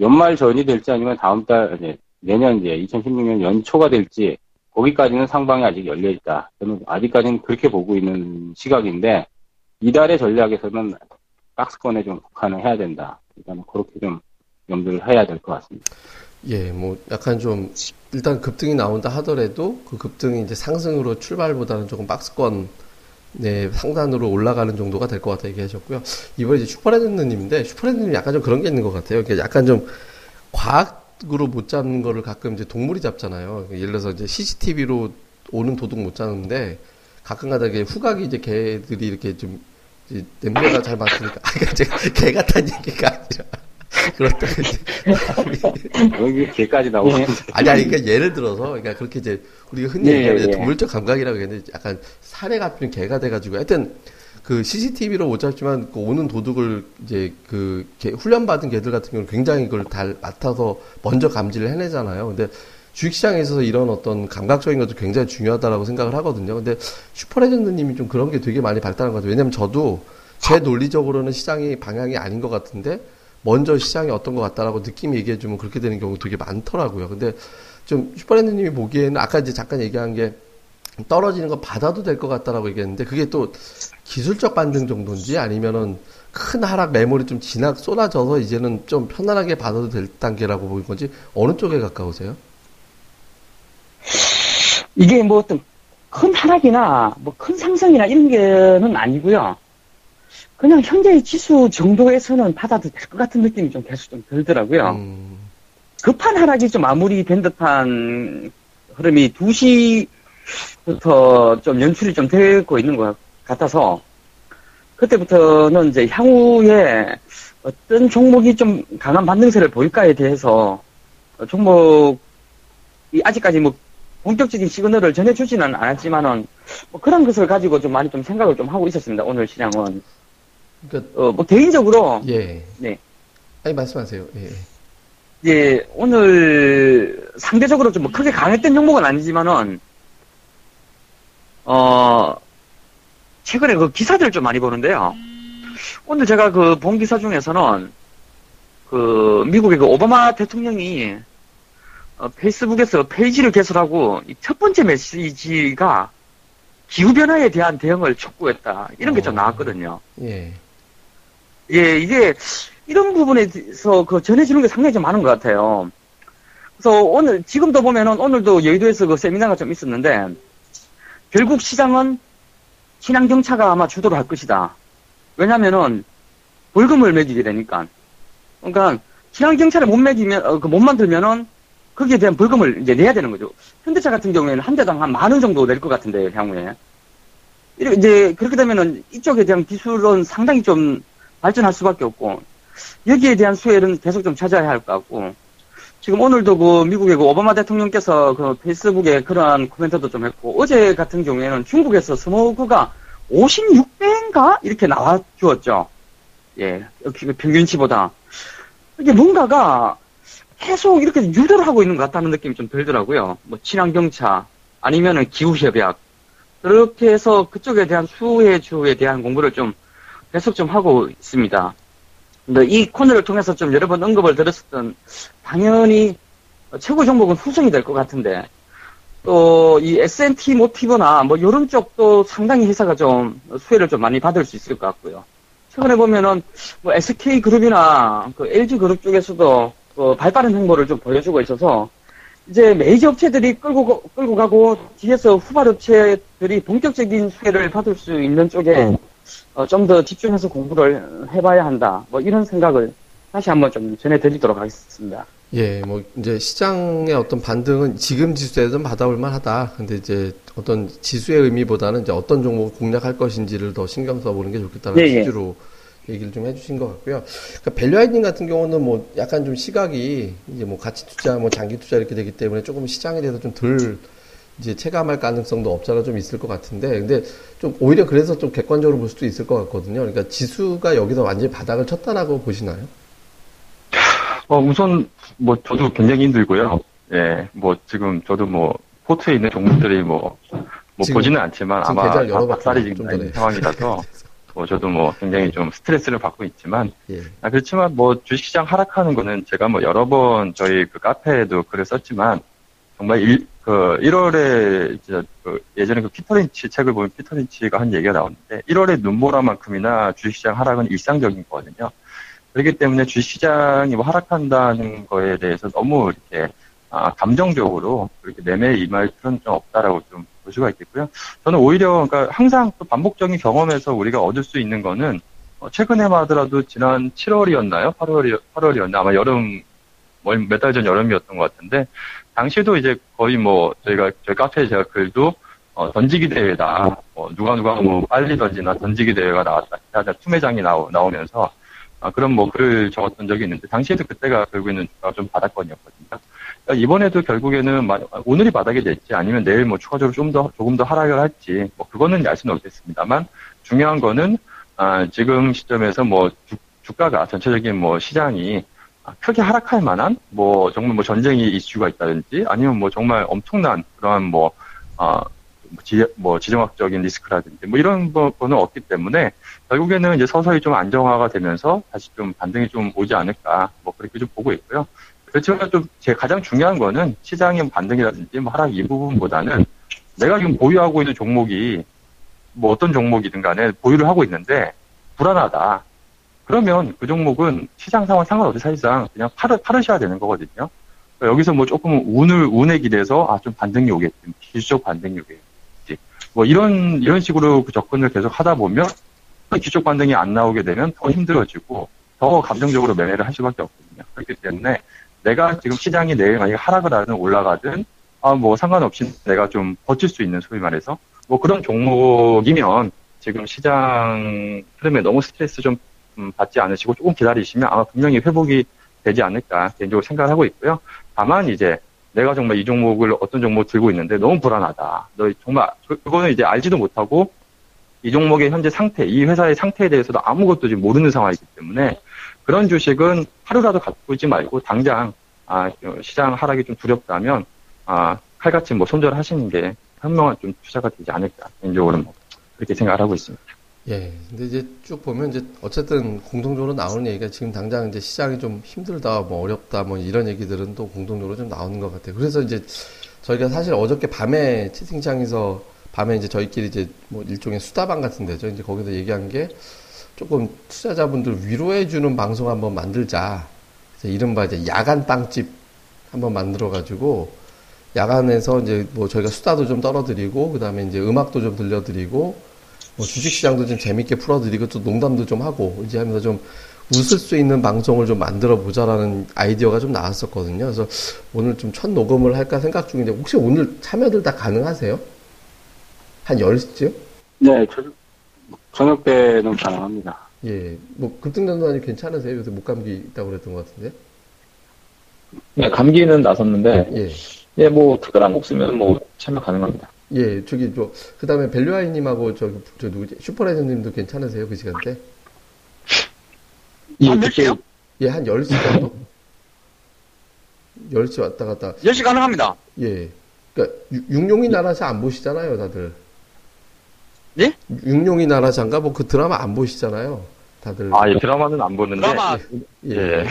연말 전이 될지 아니면 다음 달 이제 내년 이제 2016년 연초가 될지 거기까지는 상방이 아직 열려 있다. 저는 아직까지는 그렇게 보고 있는 시각인데 이달의 전략에서는 박스권에 좀 국한을 해야 된다. 일단 그렇게 좀 염두를 해야 될 것 같습니다. 예, 뭐 약간 좀 일단 급등이 나온다 하더라도 그 급등이 이제 상승으로 출발보다는 조금 박스권 네, 상단으로 올라가는 정도가 될 것 같다 얘기하셨고요. 이번에 이제 슈퍼레전드님인데 슈퍼레전드님 약간 좀 그런 게 있는 것 같아요. 그러니까 약간 좀 과학 으로 못 잡는 거를 가끔 이제 동물이 잡잖아요. 예를 들어서 이제 CCTV로 오는 도둑 못 잡는데 가끔가다 이게 후각이 이제 개들이 이렇게 좀 냄새가 잘 맡으니까 아, 그러니까 제가 개 같다는 얘기가 아니라 그렇다 여기 개까지 나오는 예. 아니 아니 그러니까 예를 들어서 그러니까 그렇게 이제 우리가 흔히 예, 얘기하는 예. 동물적 감각이라고 했는데 약간 사례 갚인 개가 돼가지고 하여튼 그 CCTV로 못 잡지만 그 오는 도둑을 이제 그 개- 훈련받은 개들 같은 경우는 굉장히 그걸 잘 맡아서 먼저 감지를 해내잖아요. 근데 주식시장에 있어서 이런 어떤 감각적인 것도 굉장히 중요하다라고 생각을 하거든요. 근데 슈퍼레전드님이 좀 그런 게 되게 많이 발달한 것 같아요. 왜냐면 저도 제 논리적으로는 시장이 방향이 아닌 것 같은데 먼저 시장이 어떤 것 같다라고 느낌이 얘기해주면 그렇게 되는 경우 되게 많더라고요. 근데 좀 슈퍼랜드님이 보기에는 아까 이제 잠깐 얘기한 게 떨어지는 거 받아도 될 것 같다라고 얘기했는데 그게 또 기술적 반등 정도인지 아니면은 큰 하락 매물이 좀 진학 쏟아져서 이제는 좀 편안하게 받아도 될 단계라고 보는 건지 어느 쪽에 가까우세요? 이게 뭐 어떤 큰 하락이나 뭐 큰 상승이나 이런 게는 아니고요. 그냥 현재의 지수 정도에서는 받아도 될 것 같은 느낌이 좀 계속 좀 들더라고요. 음, 급한 하락이 좀 마무리된 듯한 흐름이 2시 부터 좀 연출이 좀 되고 있는 것 같아서 그때부터는 이제 향후에 어떤 종목이 좀 강한 반등세를 보일까에 대해서 종목이 아직까지 뭐 본격적인 시그널을 전해주지는 않았지만은 뭐 그런 것을 가지고 좀 많이 좀 생각을 좀 하고 있었습니다. 오늘 시장은 그러니까 어, 뭐 개인적으로 예. 네. 아니 말씀하세요. 예. 예, 오늘 상대적으로 좀 뭐 크게 강했던 종목은 아니지만은 어 최근에 그 기사들을 좀 많이 보는데요. 오늘 제가 그 본 기사 중에서는 그 미국의 그 오바마 대통령이 어, 페이스북에서 페이지를 개설하고 이 첫 번째 메시지가 기후변화에 대한 대응을 촉구했다. 이런 게좀 어. 나왔거든요. 예. 예, 이게 이런 부분에 대해서 그 전해지는 게 상당히 좀 많은 것 같아요. 그래서 오늘 지금도 보면은 오늘도 여의도에서 그 세미나가 좀 있었는데 결국 시장은 친환경차가 아마 주도를 할 것이다. 왜냐면은 벌금을 매기게 되니까. 그러니까 친환경차를 못 매기면 어, 그 못 만들면은 거기에 대한 벌금을 이제 내야 되는 거죠. 현대차 같은 경우에는 한 대당 한 만 원 정도 낼 것 같은데 향후에. 이제 그렇게 되면은 이쪽에 대한 기술은 상당히 좀 발전할 수밖에 없고 여기에 대한 수혜는 계속 좀 찾아야 할 것 같고 지금 오늘도 그 미국의 그 오바마 대통령께서 그 페이스북에 그러한 코멘트도 좀 했고 어제 같은 경우에는 중국에서 스모그가 56배인가 이렇게 나와 주었죠. 예, 그 평균치보다 이게 뭔가가 계속 이렇게 유도를 하고 있는 것 같다는 느낌이 좀 들더라고요. 뭐 친환경차 아니면은 기후협약 그렇게 해서 그쪽에 대한 수혜 주에 대한 공부를 좀 계속 좀 하고 있습니다. 근데 이 코너를 통해서 좀 여러 번 언급을 드렸었던 당연히 최고 종목은 후성이 될 것 같은데 또 이 S&T 모티브나 뭐 이런 쪽도 상당히 회사가 좀 수혜를 좀 많이 받을 수 있을 것 같고요. 최근에 보면은 뭐 SK 그룹이나 그 LG 그룹 쪽에서도 그 발빠른 행보를 좀 보여주고 있어서 이제 메이저 업체들이 끌고 가- 끌고 가고 뒤에서 후발 업체들이 본격적인 수혜를 받을 수 있는 쪽에 어, 좀 더 집중해서 공부를 해봐야 한다. 뭐 이런 생각을 다시 한번 좀 전해드리도록 하겠습니다. 예, 뭐 이제 시장의 어떤 반등은 지금 지수에는 받아올 만하다. 근데 이제 어떤 지수의 의미보다는 이제 어떤 종목을 공략할 것인지를 더 신경 써보는 게 좋겠다는 예, 예. 취지로 얘기를 좀 해주신 것 같고요. 그러니까 밸류아이딩 같은 경우는 뭐 약간 좀 시각이 이제 뭐 가치 투자, 뭐 장기 투자 이렇게 되기 때문에 조금 시장에 대해서 좀 덜 이제 체감할 가능성도 없잖아 좀 있을 것 같은데, 근데 좀 오히려 그래서 좀 객관적으로 볼 수도 있을 것 같거든요. 그러니까 지수가 여기서 완전히 바닥을 쳤다라고 보시나요? 어, 우선, 뭐, 저도 굉장히 힘들고요. 예, 뭐, 지금 저도 뭐, 포트에 있는 종목들이 뭐, 뭐, 지금- 보지는 않지만 아마 열어봤구나, 박살이 좀 지금. 있는 상황이라서, 뭐, 저도 뭐, 굉장히 좀 스트레스를 받고 있지만, 예. 아, 그렇지만 뭐, 주식시장 하락하는 거는 제가 뭐, 여러 번 저희 그 카페에도 글을 썼지만, 정말 일, 그, 1월에, 이제 그 예전에 그 피터 린치 책을 보면 피터 린치가 한 얘기가 나오는데, 1월에 눈보라만큼이나 주식시장 하락은 일상적인 거거든요. 그렇기 때문에 주식시장이 뭐 하락한다는 거에 대해서 너무 이렇게 아, 감정적으로 그렇게 매매에 임할 필요는 좀 없다라고 좀 볼 수가 있겠고요. 저는 오히려 그러니까 항상 또 반복적인 경험에서 우리가 얻을 수 있는 거는 어, 최근에만 하더라도 지난 7월이었나요? 8월이 8월이었나? 아마 여름 뭐몇달 전 여름이었던 것 같은데 당시에도 이제 거의 뭐 저희가 저희 카페에 제가 글도 어, 던지기 대회다. 어, 누가 누가 뭐 빨리 던지나 던지기 대회가 나왔다. 하자 투매장이 나오, 나오면서 아, 그런 뭐 글을 적었던 적이 있는데 당시에도 그때가 결국에는 좀 바닥권이었거든요. 그러니까 이번에도 결국에는 마- 오늘이 바닥이 될지 아니면 내일 뭐 추가적으로 좀 더 조금 더 하락을 할지 뭐 그거는 알 수는 없겠습니다만 중요한 거는 아, 지금 시점에서 뭐 주, 주가가 전체적인 뭐 시장이 아, 크게 하락할 만한 뭐 정말 뭐 전쟁이 이슈가 있다든지 아니면 뭐 정말 엄청난 그러한 뭐 아, 뭐 지, 뭐 지정학적인 리스크라든지 뭐 이런 거- 거는 없기 때문에 결국에는 이제 서서히 좀 안정화가 되면서 다시 좀 반등이 좀 오지 않을까 뭐 그렇게 좀 보고 있고요. 그렇지만 좀 제 가장 중요한 거는 시장의 반등이라든지 뭐 하락 이 부분보다는 내가 지금 보유하고 있는 종목이 뭐 어떤 종목이든 간에 보유를 하고 있는데 불안하다. 그러면 그 종목은 시장 상황 상관없이 사실상 그냥 팔으, 팔으셔야 되는 거거든요. 그러니까 여기서 뭐 조금 운을, 운에 기대서 아, 좀 반등이 오겠지. 기술적 반등이 오겠지. 뭐 이런, 이런 식으로 그 접근을 계속 하다 보면 기술적 반등이 안 나오게 되면 더 힘들어지고 더 감정적으로 매매를 할 수밖에 없거든요. 그렇기 때문에 내가 지금 시장이 내일 만약에 하락을 하든 올라가든 아, 뭐 상관없이 내가 좀 버틸 수 있는 소위 말해서 뭐 그런 종목이면 지금 시장 흐름에 너무 스트레스 좀 음, 받지 않으시고 조금 기다리시면 아마 분명히 회복이 되지 않을까 개인적으로 생각을 하고 있고요. 다만 이제 내가 정말 이 종목을 어떤 종목 들고 있는데 너무 불안하다. 너 정말 그거는 이제 알지도 못하고 이 종목의 현재 상태, 이 회사의 상태에 대해서도 아무것도 지금 모르는 상황이기 때문에 그런 주식은 하루라도 갖고 있지 말고 당장 아, 시장 하락이 좀 두렵다면 아, 칼같이 뭐 손절하시는 게 현명한 좀 투자가 되지 않을까 개인적으로는 뭐 그렇게 생각을 하고 있습니다. 예. 근데 이제 쭉 보면 이제 어쨌든 공통적으로 나오는 얘기가 지금 당장 이제 시장이 좀 힘들다, 뭐 어렵다, 뭐 이런 얘기들은 또 공통적으로 좀 나오는 것 같아요. 그래서 이제 저희가 사실 어저께 밤에 채팅창에서 밤에 이제 저희끼리 이제 뭐 일종의 수다방 같은 데죠. 이제 거기서 얘기한 게 조금 투자자분들 위로해주는 방송 한번 만들자. 이른바 이제 야간 빵집 한번 만들어가지고 야간에서 이제 뭐 저희가 수다도 좀 떨어드리고 그 다음에 이제 음악도 좀 들려드리고 뭐 주식시장도 좀 재밌게 풀어드리고 또 농담도 좀 하고 이제 하면서 좀 웃을 수 있는 방송을 좀 만들어 보자라는 아이디어가 좀 나왔었거든요. 그래서 오늘 좀 첫 녹음을 할까 생각 중인데 혹시 오늘 참여들 다 가능하세요? 한 10시쯤? 네, 저, 저녁 때는 가능합니다. 예. 뭐 급등전환이 괜찮으세요? 요새 목감기 있다고 그랬던 것 같은데. 네, 감기는 나섰는데, 예. 예, 뭐, 특별한 거 없으면 뭐, 참여 가능합니다. 예, 저기, 저, 그 다음에 벨류아이님하고 저, 저 누구지? 슈퍼레전님도 괜찮으세요? 그 시간대? 예, 한몇 개요? 예, 한 10시 정도? 10시 왔다 갔다. 10시 가능합니다. 예. 그니까, 육룡이 나라시 안 보시잖아요, 다들. 예? 육룡이 나라시인가? 뭐 그 드라마 안 보시잖아요, 다들. 아, 이 드라마는 안 보는데. 드라마, 예. 예.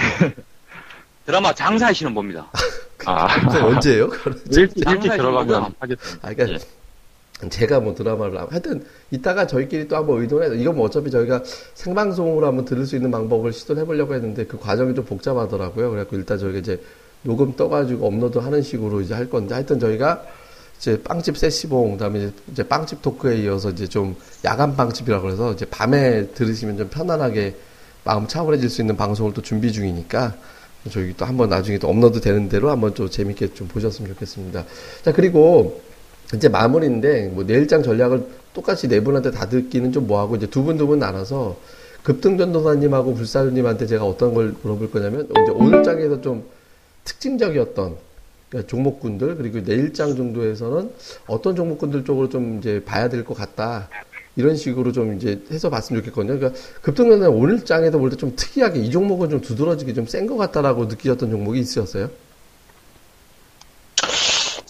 드라마 장사하시는 겁니다. 아, 그 언제예요? 일찍, 일찍 들어가면. 하겠습니다. 아, 그러니까 예. 제가 뭐 드라마를 안- 하여튼 이따가 저희끼리 또 한번 의논해서 이건 뭐 어차피 저희가 생방송으로 한번 들을 수 있는 방법을 시도를 해보려고 했는데 그 과정이 좀 복잡하더라고요. 그래갖고 일단 저희가 이제 녹음 떠가지고 업로드 하는 식으로 이제 할 건데 하여튼 저희가 이제 빵집 세시봉 그다음에 이제 빵집 토크에 이어서 이제 좀 야간 빵집이라고 해서 이제 밤에 들으시면 좀 편안하게 마음 차분해질 수 있는 방송을 또 준비 중이니까 저희 또 한번 나중에 또 업로드 되는 대로 한번 좀 재밌게 좀 보셨으면 좋겠습니다. 자 그리고 이제 마무리인데 뭐 내일장 전략을 똑같이 네 분한테 다 듣기는 좀 뭐하고 이제 두 분 두 분 나눠서 급등전도사님하고 불사르님한테 제가 어떤 걸 물어볼 거냐면 이제 오늘 장에서 좀 특징적이었던 종목군들 그리고 내일장 정도에서는 어떤 종목군들 쪽으로 좀 이제 봐야 될 것 같다 이런 식으로 좀 이제 해서 봤으면 좋겠거든요. 그러니까 급등전은 오늘 장에서 볼때 좀 특이하게 이 종목은 좀 두드러지게 좀 센 것 같다라고 느끼셨던 종목이 있으셨어요?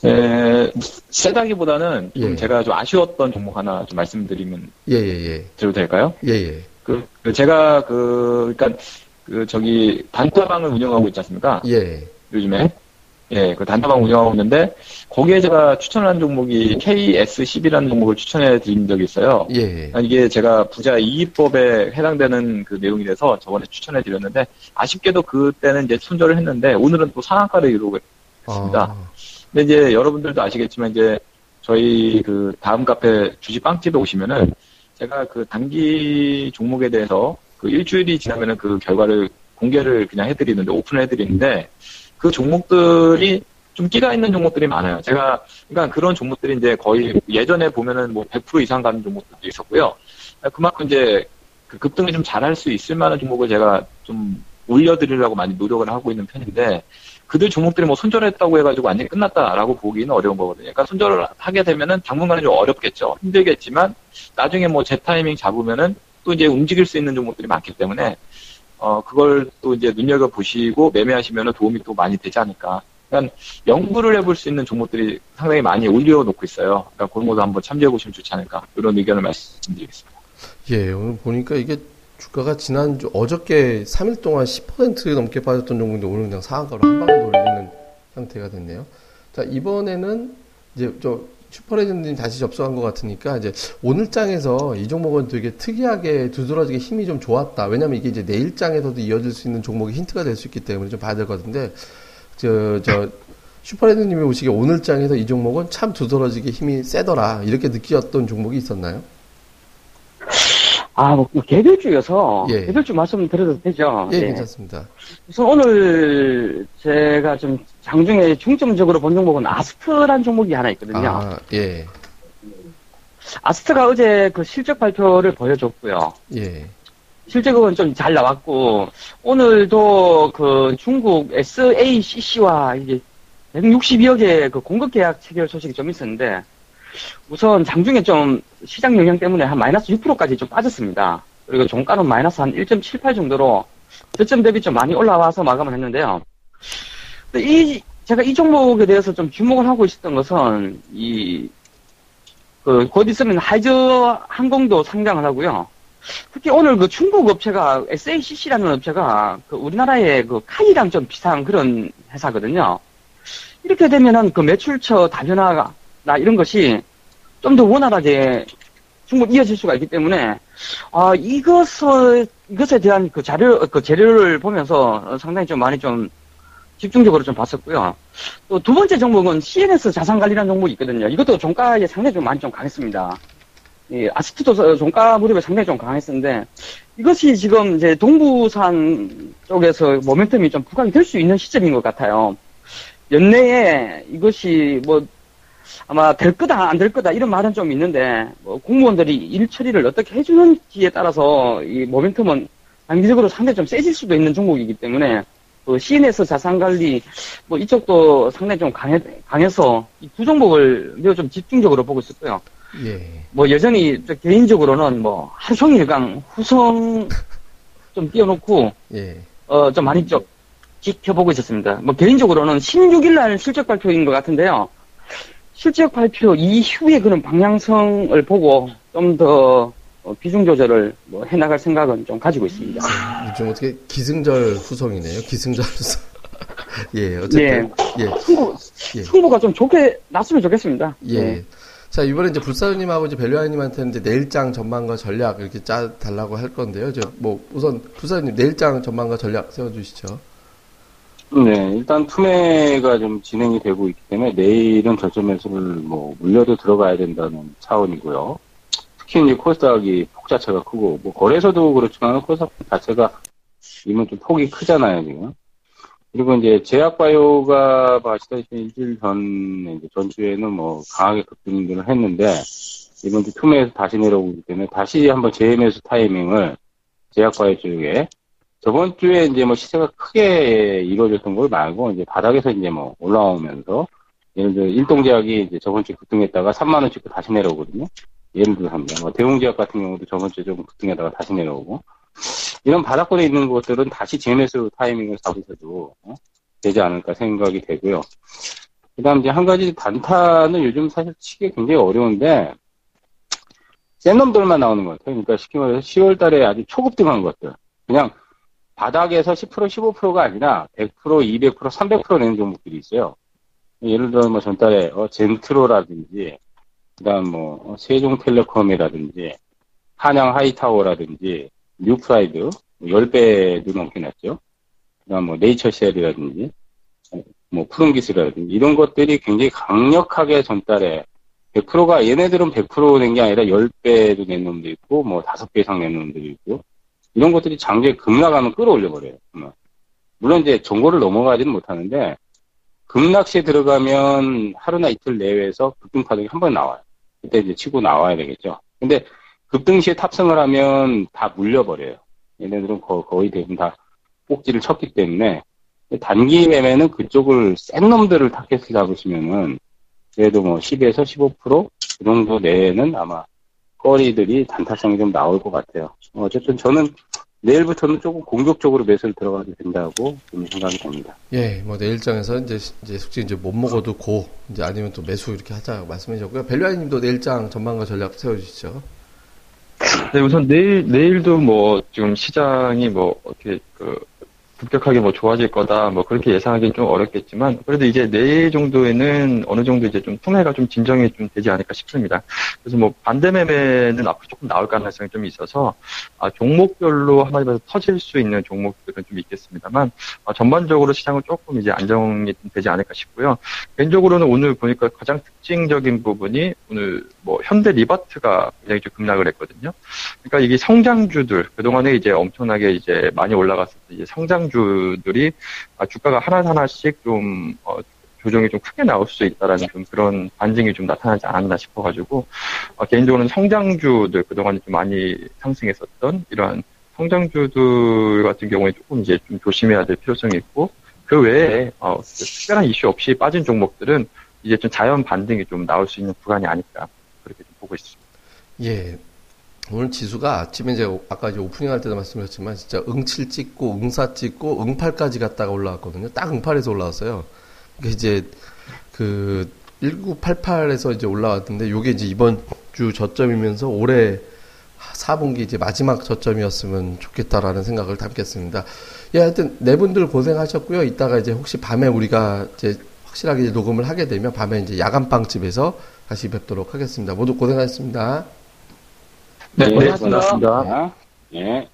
예, 세다기보다는 좀 예. 제가 좀 아쉬웠던 종목 하나 좀 말씀드리면 예예예 드려도 될까요? 예예 그, 그 제가 그, 그니까, 그, 저기, 단타방을 운영하고 있지 않습니까? 예. 요즘에. 예, 그 단타방 운영하고 있는데, 거기에 제가 추천한 종목이 KS10이라는 종목을 추천해 드린 적이 있어요. 예. 아, 이게 제가 부자 이익법에 해당되는 그 내용이라서 저번에 추천해 드렸는데, 아쉽게도 그때는 이제 손절을 했는데, 오늘은 또 상한가를 이루고 있습니다. 아, 근데 이제 여러분들도 아시겠지만 이제 저희 그 다음 카페 주식 빵집에 오시면은 제가 그 단기 종목에 대해서 그 일주일이 지나면은 그 결과를 공개를 그냥 해드리는데 오픈을 해드리는데 그 종목들이 좀 끼가 있는 종목들이 많아요. 제가 그러니까 그런 종목들이 이제 거의 예전에 보면은 뭐 100% 이상 가는 종목들도 있었고요. 그만큼 이제 그 급등이 좀 잘할 수 있을 만한 종목을 제가 좀 올려드리려고 많이 노력을 하고 있는 편인데 그들 종목들이 뭐 손절했다고 해가지고 완전히 끝났다라고 보기는 어려운 거거든요. 그러니까 손절을 하게 되면은 당분간은 좀 어렵겠죠. 힘들겠지만 나중에 뭐 제 타이밍 잡으면은 또 이제 움직일 수 있는 종목들이 많기 때문에 어 그걸 또 이제 눈여겨 보시고 매매하시면은 도움이 또 많이 되지 않을까. 그러니까 연구를 해볼 수 있는 종목들이 상당히 많이 올려놓고 있어요. 그러니까 그런 것도 한번 참조해 보시면 좋지 않을까 이런 의견을 말씀드리겠습니다. 예, 오늘 보니까 이게 주가가 지난주, 어저께 3일 동안 10% 넘게 빠졌던 종목인데 오늘 그냥 상한가로 한 방에 올리는 상태가 됐네요. 자, 이번에는 이제 저 슈퍼레전드님 다시 접속한 것 같으니까 이제 오늘 장에서 이 종목은 되게 특이하게 두드러지게 힘이 좀 좋았다. 왜냐면 이게 이제 내일 장에서도 이어질 수 있는 종목이 힌트가 될 수 있기 때문에 좀 봐야 될 것 같은데 저, 저, 슈퍼레전드님이 오시기에 오늘 장에서 이 종목은 참 두드러지게 힘이 세더라. 이렇게 느끼었던 종목이 있었나요? 아, 뭐, 개별주여서, 예. 개별주 말씀 드려도 되죠? 예, 예. 괜찮습니다. 우선 오늘 제가 좀 장중에 중점적으로 본 종목은 아스트라는 종목이 하나 있거든요. 아, 예, 아. 스트가 어제 그 실적 발표를 보여줬고요. 예, 실적은 좀 잘 나왔고, 오늘도 그 중국 SACC와 이제 162억의 그 공급 계약 체결 소식이 좀 있었는데 우선 장중에 좀 시장 영향 때문에 한 마이너스 6%까지 좀 빠졌습니다. 그리고 종가는 마이너스 한 1.78 정도로 저점 대비 좀 많이 올라와서 마감을 했는데요. 이 제가 이 종목에 대해서 좀 주목을 하고 있었던 것은 이 그, 곧 있으면 하이저 항공도 상장을 하고요. 특히 오늘 그 중국 업체가 SACC라는 업체가 그 우리나라의 그 카이랑 좀 비슷한 그런 회사거든요. 이렇게 되면은 그 매출처 다변화가 나 이런 것이 좀 더 원활하게 충분히 이어질 수가 있기 때문에 아 이것을 이것에 대한 그 자료 그 재료를 보면서 상당히 좀 많이 좀 집중적으로 좀 봤었고요. 또 두 번째 종목은 CNS 자산관리라는 종목이 있거든요. 이것도 종가에 상당히 좀 많이 좀 강했습니다. 이 아스트도 종가 무렵에 상당히 좀 강했었는데 이것이 지금 이제 동부산 쪽에서 모멘텀이 좀 부각이 될 수 있는 시점인 것 같아요. 연내에 이것이 뭐 아마 될 거다 안 될 거다 이런 말은 좀 있는데 뭐 공무원들이 일 처리를 어떻게 해주는지에 따라서 이 모멘텀은 단기적으로 상당히 좀 세질 수도 있는 종목이기 때문에 그 CNS 자산관리 뭐 이쪽도 상당히 좀 강해, 강해서 이 두 종목을 매우 좀 집중적으로 보고 있었고요. 예. 뭐 여전히 저 개인적으로는 뭐 하루 종일 강 후성 좀 띄워놓고 예. 어좀 많이 좀 지켜보고 있었습니다. 뭐 개인적으로는 16일 날 실적 발표인 것 같은데요. 실적 발표 이후에 그런 방향성을 보고 좀더 어, 비중 조절을 뭐 해나갈 생각은 좀 가지고 있습니다. 요즘 어떻게 기승절 후성이네요. 기승절 후성. 예, 어쨌든. 예. 승부, 예. 승부가 좀 좋게 났으면 좋겠습니다. 예. 네. 자, 이번에 이제 불사님하고 이제 벨류아님한테는 이제 내일장 전망과 전략 이렇게 짜 달라고 할 건데요. 저뭐 우선 불사님 내일장 전망과 전략 세워 주시죠. 네, 일단 투매가 좀 진행이 되고 있기 때문에 내일은 저점 매수를 뭐 물려도 들어가야 된다는 차원이고요. 특히 이제 코스닥이 폭 자체가 크고 뭐 거래소도 그렇지만 코스닥 자체가 이면 좀 폭이 크잖아요 지금. 그리고 이제 제약바이오가 뭐 아시다시피 일주일 전 이제 전주에는 뭐 강하게 급등을 했는데 이번 주 투매에서 다시 내려오고 있기 때문에 다시 한번 재매수 타이밍을 제약바이오 쪽에 저번 주에 이제 뭐 시세가 크게 이루어졌던 걸 말고 이제 바닥에서 이제 뭐 올라오면서 예를 들어 일동제약이 이제 저번 주에 급등했다가 3만 원 찍고 다시 내려오거든요. 예를 들어 합니다. 뭐 대웅제약 같은 경우도 저번 주에 좀 급등했다가 다시 내려오고 이런 바닥권에 있는 것들은 다시 재매수 타이밍을 잡으셔도 어? 되지 않을까 생각이 되고요. 그다음 이제 한 가지 단타는 요즘 사실 치기 굉장히 어려운데 센 놈들만 나오는 것 같아요. 그러니까 쉽게 말해서 10월 달에 아주 초급등한 것들. 그냥 바닥에서 10% 15%가 아니라 100%, 200%, 300% 내는 종목들이 있어요. 예를 들어 뭐 전달에 어, 젠트로라든지 그다음 뭐 어, 세종텔레콤이라든지 한양하이타오라든지 뉴프라이드 10배도 넘게 났죠. 그다음 뭐 네이처셀이라든지 뭐 푸른기술이라든지 이런 것들이 굉장히 강력하게 전달에 100%가 얘네들은 100%낸 게 아니라 10배도 낸 놈도 있고 뭐 5배 이상 낸 놈도 있고 이런 것들이 단기에 급락하면 끌어올려 버려요. 물론 이제 전고를 넘어가지는 못하는데 급락시에 들어가면 하루나 이틀 내외에서 급등 파동이 한 번 나와요. 그때 이제 치고 나와야 되겠죠. 근데 급등시에 탑승을 하면 다 물려버려요. 얘네들은 거, 거의 대부분 다 꼭지를 쳤기 때문에 단기 매매는 그쪽을 센 놈들을 타겟을 잡으시면은 그래도 뭐 10에서 15%그 정도 내에는 아마 거리들이 단타성이 좀 나올 것 같아요. 어쨌든 저는 내일부터는 조금 공격적으로 매수를 들어가도 된다고 좀 생각이 됩니다. 예, 뭐 내일장에서 이제 이제 솔직히 이제 못 먹어도 고 이제 아니면 또 매수 이렇게 하자 말씀해 주셨고요. 벨류아님도 내일장 전망과 전략 세워 주시죠. 네, 우선 내일, 내일도 뭐, 지금 시장이 뭐, 어떻게, 그, 급격하게 뭐 좋아질 거다, 뭐 그렇게 예상하기는 좀 어렵겠지만, 그래도 이제 내일 정도에는 어느 정도 이제 좀 투매가 좀 진정이 좀 되지 않을까 싶습니다. 그래서 뭐 반대 매매는 앞으로 조금 나올 가능성이 좀 있어서, 아, 종목별로 한마디로 터질 수 있는 종목들은 좀 있겠습니다만, 아, 전반적으로 시장은 조금 이제 안정이 좀 되지 않을까 싶고요. 개인적으로는 오늘 보니까 가장 특징적인 부분이 오늘 뭐 현대 리바트가 굉장히 좀 급락을 했거든요. 그러니까 이게 성장주들 그동안에 이제 엄청나게 이제 많이 올라갔을 때 이제 성장주들이 아, 주가가 하나 하나씩 좀 어, 조정이 좀 크게 나올 수 있다라는 좀 그런 반증이 좀 나타나지 않았나 싶어가지고 어, 개인적으로는 성장주들 그동안에 좀 많이 상승했었던 이러한 성장주들 같은 경우에 조금 이제 좀 조심해야 될 필요성이 있고 그 외에 어, 특별한 이슈 없이 빠진 종목들은 이제 좀 자연 반등이 좀 나올 수 있는 구간이 아닐까 그렇게 좀 보고 있습니다. 예. 오늘 지수가 아침에 이제 아까 이제 오프닝 할 때도 말씀드렸지만 진짜 응칠 찍고 응사 찍고 응팔까지 갔다가 올라왔거든요. 딱 응팔에서 올라왔어요. 그게 이제 그 1988에서 이제 올라왔는데 요게 이제 이번 주 저점이면서 올해 4분기 이제 마지막 저점이었으면 좋겠다라는 생각을 담겠습니다. 예, 하여튼 네 분들 고생하셨고요. 이따가 이제 혹시 밤에 우리가 이제 확실하게 이제 녹음을 하게 되면 밤에 이제 야간 빵집에서 다시 뵙도록 하겠습니다. 모두 고생하셨습니다. 네, 네, 고맙습니다. 고맙습니다. 예.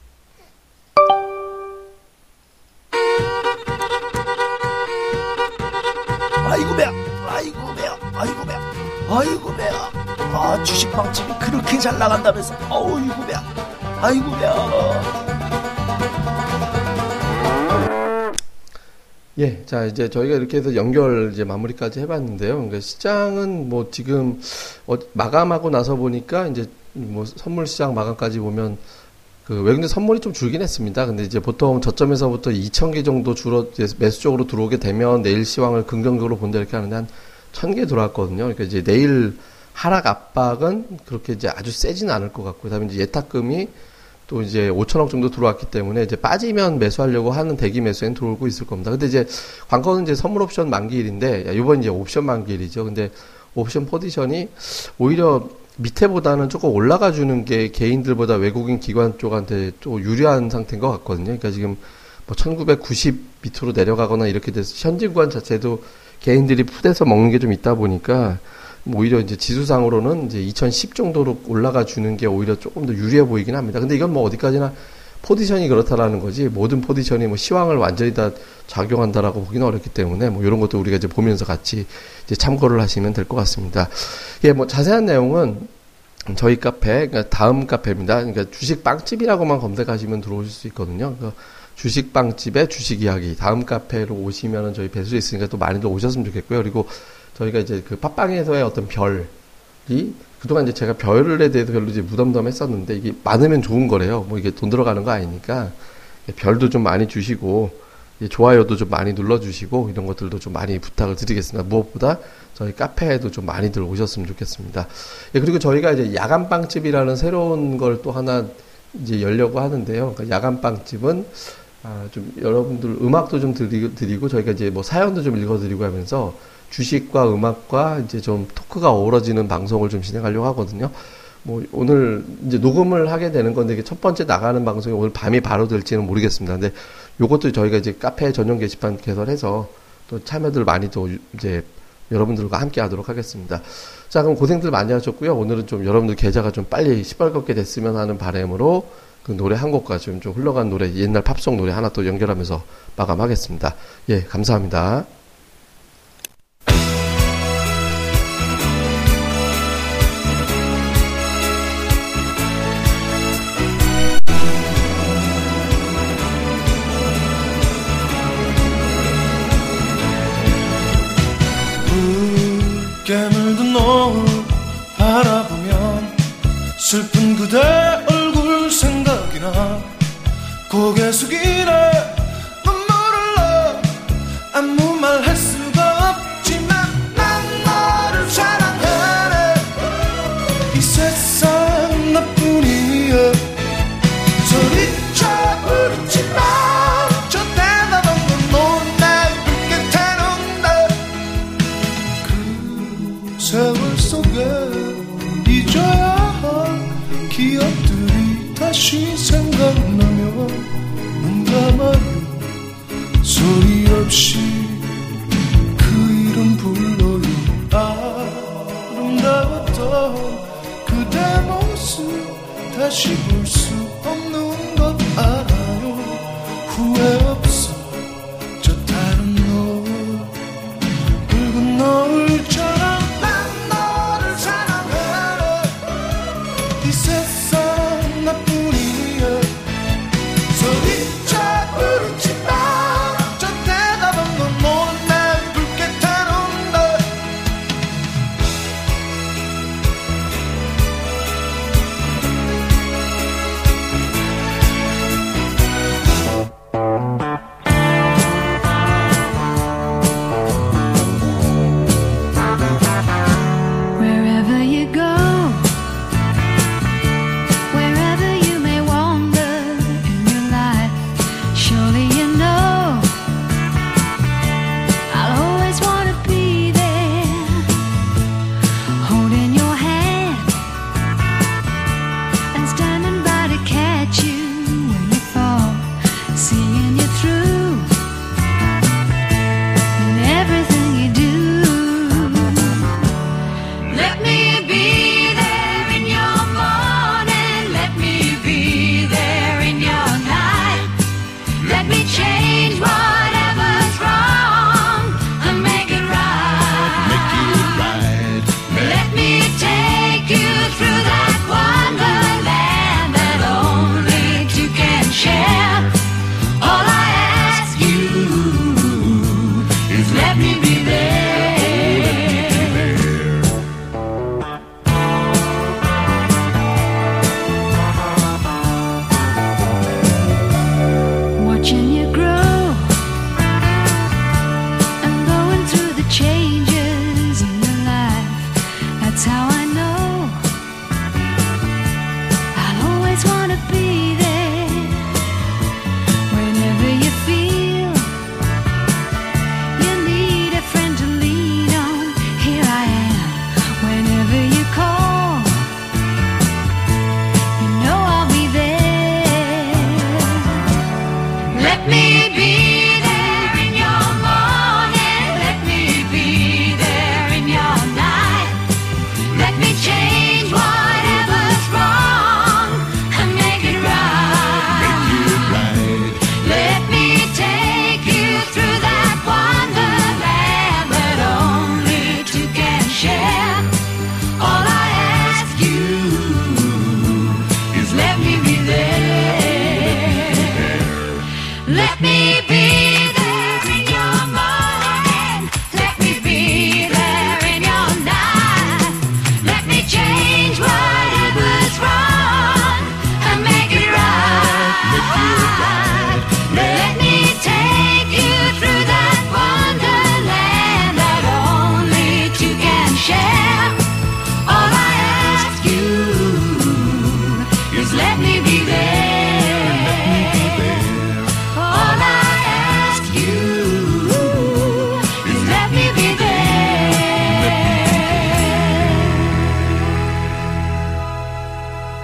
아이고 배야 아이고 배야 아이고 배야 아이고 배야 아 주식빵집이 그렇게 잘 나간다면서 어이구 배야 아이고 배야 예, 자 이제 저희가 이렇게 해서 연결 이제 마무리까지 해봤는데요. 그러니까 시장은 뭐 지금 어, 마감하고 나서 보니까 이제 뭐 선물 시장 마감까지 보면 그 외국인 선물이 좀 줄긴 했습니다. 근데 이제 보통 저점에서부터 2천 개 정도 줄어 매수 쪽으로 들어오게 되면 내일 시황을 긍정적으로 본다 이렇게 하는데 한천개 들어왔거든요. 그러니까 이제 내일 하락 압박은 그렇게 이제 아주 세지는 않을 것 같고, 그다음에 이제 예탁금이 또 이제 5천억 정도 들어왔기 때문에 이제 빠지면 매수하려고 하는 대기 매수엔 들어오고 있을 겁니다. 근데 이제 관건은 이제 선물 옵션 만기일인데 이번 이제 옵션 만기일이죠. 근데 옵션 포지션이 오히려 밑에보다는 조금 올라가 주는 게 개인들보다 외국인 기관 쪽한테 또 유리한 상태인 것 같거든요. 그러니까 지금 뭐 1990 밑으로 내려가거나 이렇게 돼서 현지 구간 자체도 개인들이 푸대서 먹는 게 좀 있다 보니까 뭐 오히려 이제 지수상으로는 이제 2010 정도로 올라가 주는 게 오히려 조금 더 유리해 보이긴 합니다. 근데 이건 뭐 어디까지나 포지션이 그렇다라는 거지 모든 포지션이 뭐 시황을 완전히 다 작용한다라고 보기는 어렵기 때문에 뭐 이런 것도 우리가 이제 보면서 같이 이제 참고를 하시면 될 것 같습니다. 예, 뭐 자세한 내용은 저희 카페, 그러니까 다음 카페입니다. 그러니까 주식 빵집이라고만 검색하시면 들어오실 수 있거든요. 그러니까 주식 빵집의 주식 이야기 다음 카페로 오시면은 저희 배수 있으니까 또 많이들 오셨으면 좋겠고요. 그리고 저희가 이제 그 팟빵에서의 어떤 별 이 그동안 이제 제가 별에 대해서 별로 이제 무덤덤했었는데 이게 많으면 좋은 거래요. 뭐 이게 돈 들어가는 거 아니니까 별도 좀 많이 주시고 이 좋아요도 좀 많이 눌러주시고 이런 것들도 좀 많이 부탁을 드리겠습니다. 무엇보다 저희 카페에도 좀 많이들 오셨으면 좋겠습니다. 예, 그리고 저희가 이제 야간 빵집이라는 새로운 걸 또 하나 이제 열려고 하는데요. 그러니까 야간 빵집은 아, 좀 여러분들 음악도 좀 드리, 드리고 저희가 이제 뭐 사연도 좀 읽어드리고 하면서 주식과 음악과 이제 좀 토크가 어우러지는 방송을 좀 진행하려고 하거든요. 뭐 오늘 이제 녹음을 하게 되는 건데 이게 첫 번째 나가는 방송이 오늘 밤이 바로 될지는 모르겠습니다. 근데 요것도 저희가 이제 카페 전용 게시판 개설해서 또 참여들 많이 또 이제 여러분들과 함께 하도록 하겠습니다. 자, 그럼 고생들 많이 하셨고요. 오늘은 좀 여러분들 계좌가 좀 빨리 시뻘겋게 됐으면 하는 바람으로 그 노래 한 곡과 좀, 좀 흘러간 노래, 옛날 팝송 노래 하나 또 연결하면서 마감하겠습니다. 예, 감사합니다.